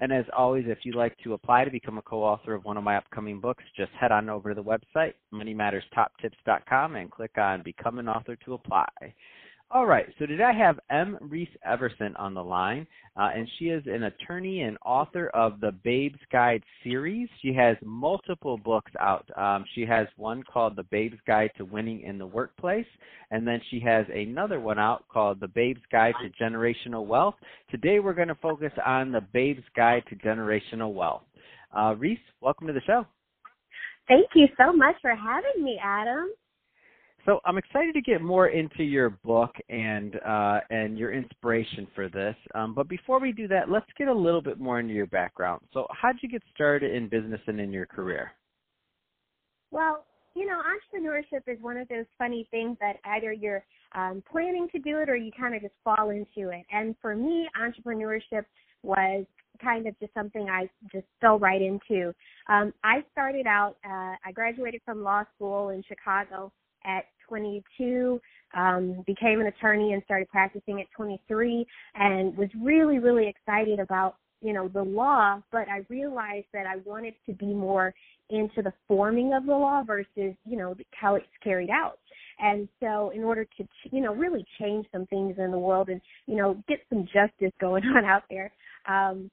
And as always, if you'd like to apply to become a co-author of one of my upcoming books, just head on over to the website, moneymatterstoptips.com, and click on Become an Author to apply. All right, so did I have M. Reese Everson on the line, uh, and she is an attorney and author of the Babes Guide series. She has multiple books out. Um, she has one called The Babes Guide to Winning in the Workplace, and then she has another one out called The Babes Guide to Generational Wealth. Today we're going to focus on The Babes Guide to Generational Wealth. Uh, Reese, welcome to the show. Thank you so much for having me, Adam. So I'm excited to get more into your book and uh, and your inspiration for this. Um, but before we do that, let's get a little bit more into your background. So how did you get started in business and in your career? Well, you know, entrepreneurship is one of those funny things that either you're um, planning to do it or you kind of just fall into it. And for me, entrepreneurship was kind of just something I just fell right into. Um, I started out, uh, I graduated from law school in Chicago at 22, um, became an attorney and started practicing at 23, and was really, really excited about you know the law. But I realized that I wanted to be more into the forming of the law versus you know how it's carried out. And so, in order to you know really change some things in the world and you know get some justice going on out there, um,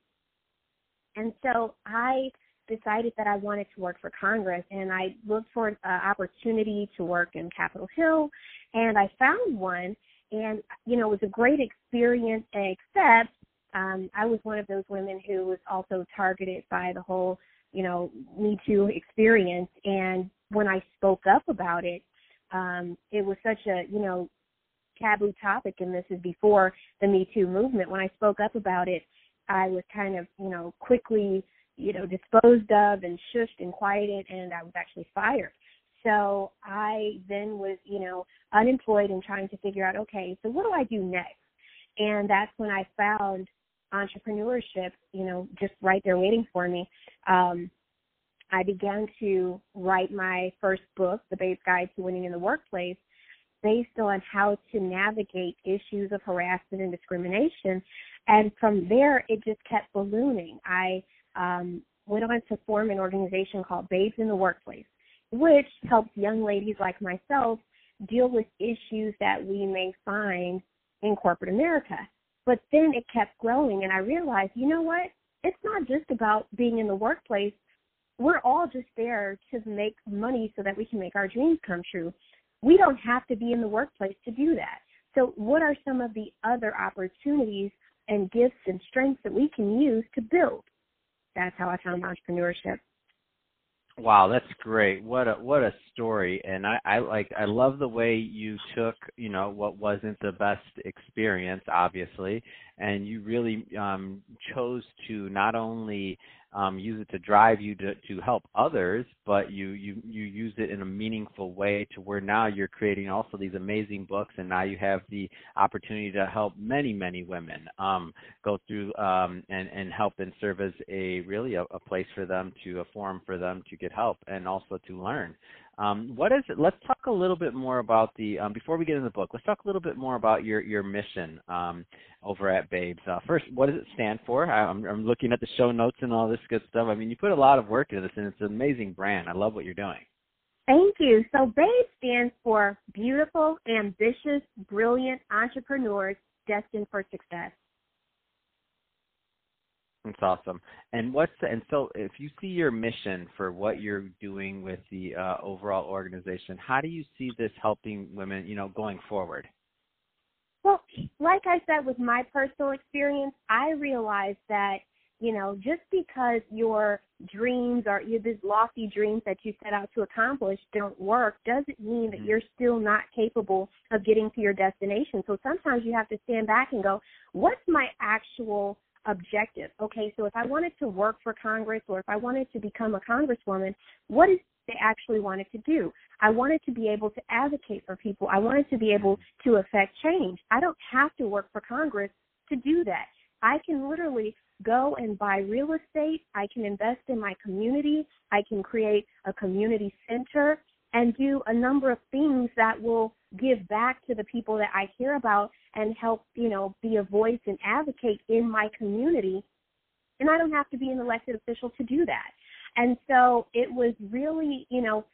and so I decided that I wanted to work for Congress and I looked for an opportunity to work in Capitol Hill and I found one. And you know it was a great experience except um I was one of those women who was also targeted by the whole you know me too experience. And when I spoke up about it um it was such a you know taboo topic and this is before the me too movement. When I spoke up about it I was kind of you know quickly you know, disposed of and shushed and quieted, and I was actually fired. So I then was, you know, unemployed and trying to figure out, okay, so what do I do next? And that's when I found entrepreneurship, you know, just right there waiting for me. Um, I began to write my first book, The Babes Guide to Winning in the Workplace, based on how to navigate issues of harassment and discrimination. And from there, it just kept ballooning. I um, went on to form an organization called Babes in the Workplace, which helps young ladies like myself deal with issues that we may find in corporate America. But then it kept growing, and I realized, you know what? It's not just about being in the workplace. We're all just there to make money so that we can make our dreams come true. We don't have to be in the workplace to do that. So, what are some of the other opportunities and gifts and strengths that we can use to build? That's how I found entrepreneurship. Wow, that's great. What a what a story. And I, I like I love the way you took, you know, what wasn't the best experience, obviously, and you really um chose to not only um, use it to drive you to, to help others, but you, you you use it in a meaningful way to where now you're creating also these amazing books, and now you have the opportunity to help many many women um, go through um, and and help and serve as a really a, a place for them to a forum for them to get help and also to learn. Um, what is it? Let's talk a little bit more about the um, before we get into the book. Let's talk a little bit more about your your mission um, over at Babes. Uh, first, what does it stand for? I, am I'm looking at the show notes and all this good stuff. I mean, you put a lot of work into this, and it's an amazing brand. I love what you're doing. Thank you. So Babes stands for Beautiful, Ambitious, Brilliant Entrepreneurs Destined for Success. That's awesome. And what's the, and so if you see your mission for what you're doing with the uh, overall organization, how do you see this helping women, you know, going forward? Well, like I said with my personal experience, I realized that you know just because your dreams or your these lofty dreams that you set out to accomplish don't work doesn't mean that mm-hmm. you're still not capable of getting to your destination. So sometimes you have to stand back and go, what's my actual objective. Okay, so if I wanted to work for Congress or if I wanted to become a congresswoman, what is they actually wanted to do. I wanted to be able to advocate for people. I wanted to be able to affect change. I don't have to work for Congress to do that. I can literally go and buy real estate. I can invest in my community. I can create a community center and do a number of things that will give back to the people that I care about and help, you know, be a voice and advocate in my community. And I don't have to be an elected official to do that. And so it was really, you know,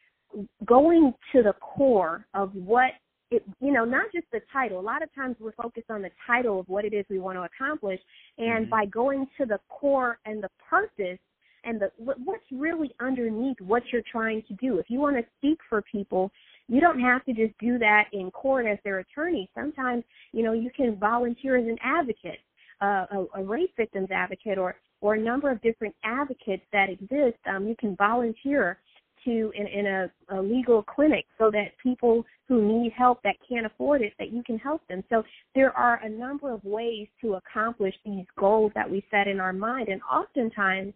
going to the core of what it, you know, not just the title. A lot of times we're focused on the title of what it is we want to accomplish, and mm-hmm. by going to the core and the purpose and the what's really underneath what you're trying to do. If you want to speak for people, you don't have to just do that in court as their attorney. Sometimes, you know, you can volunteer as an advocate, uh, a, a rape victims advocate, or or a number of different advocates that exist. Um, you can volunteer to in, in a, a legal clinic so that people who need help that can't afford it that you can help them so there are a number of ways to accomplish these goals that we set in our mind and oftentimes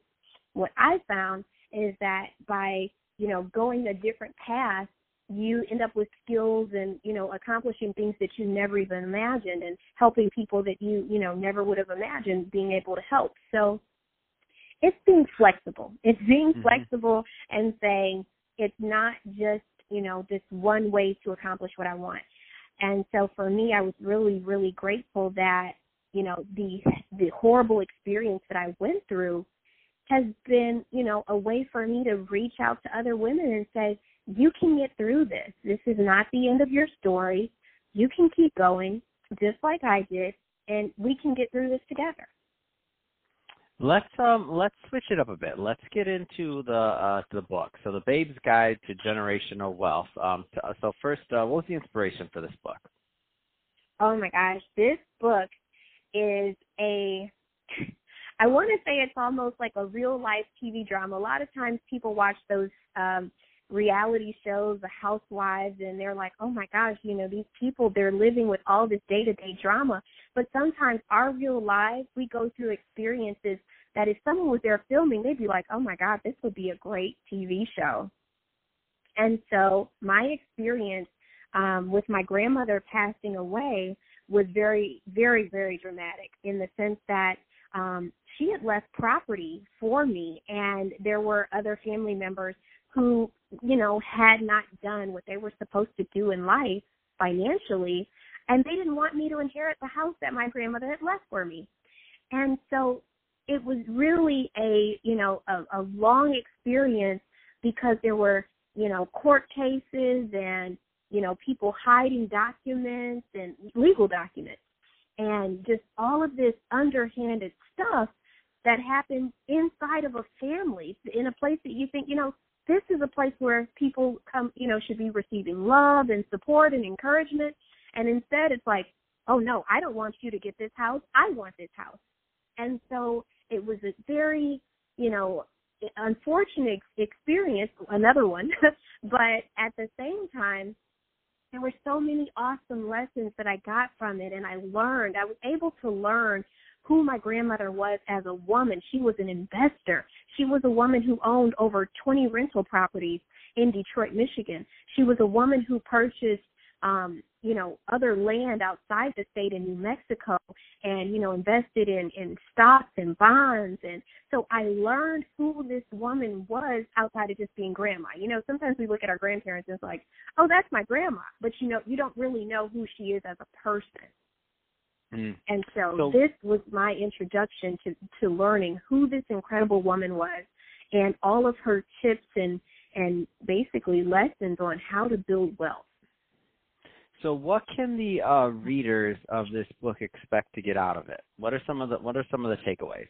what i found is that by you know going a different path you end up with skills and you know accomplishing things that you never even imagined and helping people that you you know never would have imagined being able to help so it's being flexible. It's being mm-hmm. flexible and saying it's not just, you know, this one way to accomplish what I want. And so for me, I was really, really grateful that, you know, the the horrible experience that I went through has been, you know, a way for me to reach out to other women and say, you can get through this. This is not the end of your story. You can keep going, just like I did, and we can get through this together. Let's um let's switch it up a bit. Let's get into the uh the book. So the Babe's Guide to Generational Wealth. Um to, so first, uh, what was the inspiration for this book? Oh my gosh, this book is a I want to say it's almost like a real life TV drama. A lot of times people watch those um reality shows, the housewives, and they're like, oh my gosh, you know, these people, they're living with all this day to day drama. But sometimes our real lives, we go through experiences that if someone was there filming, they'd be like, oh my God, this would be a great TV show. And so my experience um, with my grandmother passing away was very, very, very dramatic in the sense that um, she had left property for me, and there were other family members who, you know, had not done what they were supposed to do in life financially, and they didn't want me to inherit the house that my grandmother had left for me. And so it was really a, you know, a, a long experience because there were, you know, court cases and, you know, people hiding documents and legal documents and just all of this underhanded stuff that happened inside of a family in a place that you think, you know, this is a place where people come, you know, should be receiving love and support and encouragement. And instead, it's like, oh no, I don't want you to get this house. I want this house. And so it was a very, you know, unfortunate experience, another one. but at the same time, there were so many awesome lessons that I got from it and I learned. I was able to learn who my grandmother was as a woman. She was an investor. She was a woman who owned over 20 rental properties in Detroit, Michigan. She was a woman who purchased um, you know, other land outside the state in New Mexico and, you know, invested in, in stocks and bonds. And so I learned who this woman was outside of just being grandma. You know, sometimes we look at our grandparents and it's like, oh, that's my grandma. But, you know, you don't really know who she is as a person. Mm. And so, so this was my introduction to to learning who this incredible woman was and all of her tips and and basically lessons on how to build wealth. So, what can the uh, readers of this book expect to get out of it? What are some of the What are some of the takeaways?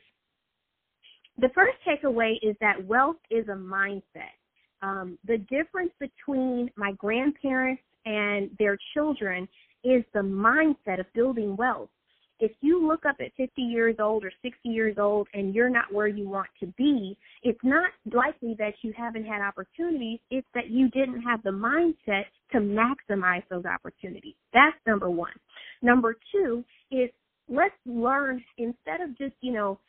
The first takeaway is that wealth is a mindset. Um, the difference between my grandparents and their children is the mindset of building wealth. If you look up at 50 years old or 60 years old and you're not where you want to be, it's not likely that you haven't had opportunities. It's that you didn't have the mindset to maximize those opportunities. That's number one. Number two is let's learn instead of just, you know,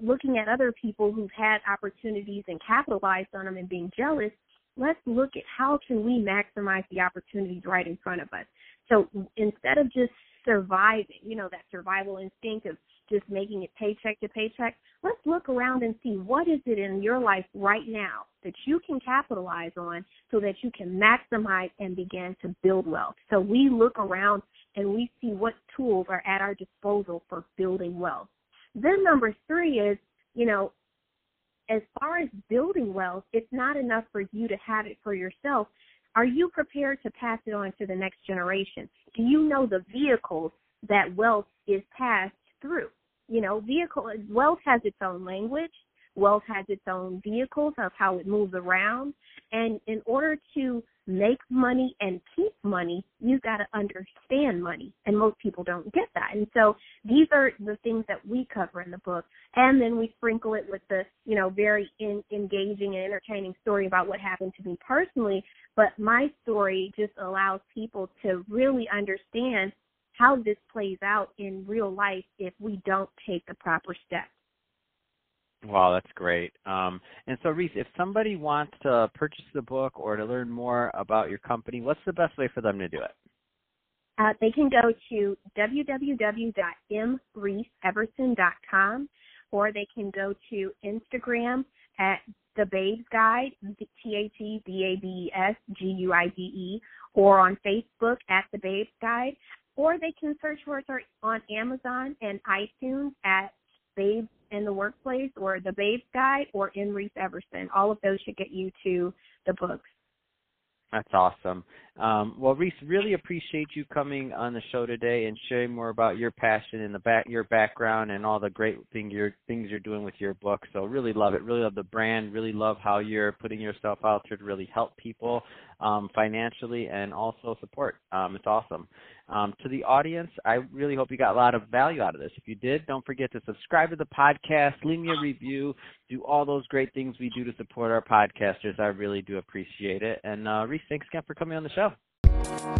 looking at other people who've had opportunities and capitalized on them and being jealous, let's look at how can we maximize the opportunities right in front of us. So instead of just surviving, you know, that survival instinct of just making it paycheck to paycheck, let's look around and see what is it in your life right now that you can capitalize on so that you can maximize and begin to build wealth. So we look around and we see what tools are at our disposal for building wealth. Then number three is, you know, as far as building wealth, it's not enough for you to have it for yourself. Are you prepared to pass it on to the next generation? Do you know the vehicles that wealth is passed through? You know, vehicle wealth has its own language. Wealth has its own vehicles of how it moves around. And in order to make money and keep money, you've got to understand money. And most people don't get that. And so these are the things that we cover in the book. And then we sprinkle it with the, you know, very in, engaging and entertaining story about what happened to me personally. But my story just allows people to really understand how this plays out in real life if we don't take the proper steps. Wow, that's great. Um, and so, Reese, if somebody wants to purchase the book or to learn more about your company, what's the best way for them to do it? Uh, they can go to www.mreeseeverson.com or they can go to Instagram at the Babes Guide, T H E B A B E S G U I D E, or on Facebook at the Guide, or they can search for us on Amazon and iTunes at Babes in the Workplace or The Babes Guide or M. Reese Everson. All of those should get you to the books. That's awesome. Um, well, Reese, really appreciate you coming on the show today and sharing more about your passion and the back your background and all the great thing you're, things you're doing with your book. So really love it. Really love the brand. Really love how you're putting yourself out there to really help people um, financially and also support. Um, it's awesome. Um, to the audience, I really hope you got a lot of value out of this. If you did, don't forget to subscribe to the podcast, leave me a review, do all those great things we do to support our podcasters. I really do appreciate it. And uh, Reese, thanks again for coming on the show. Thank you.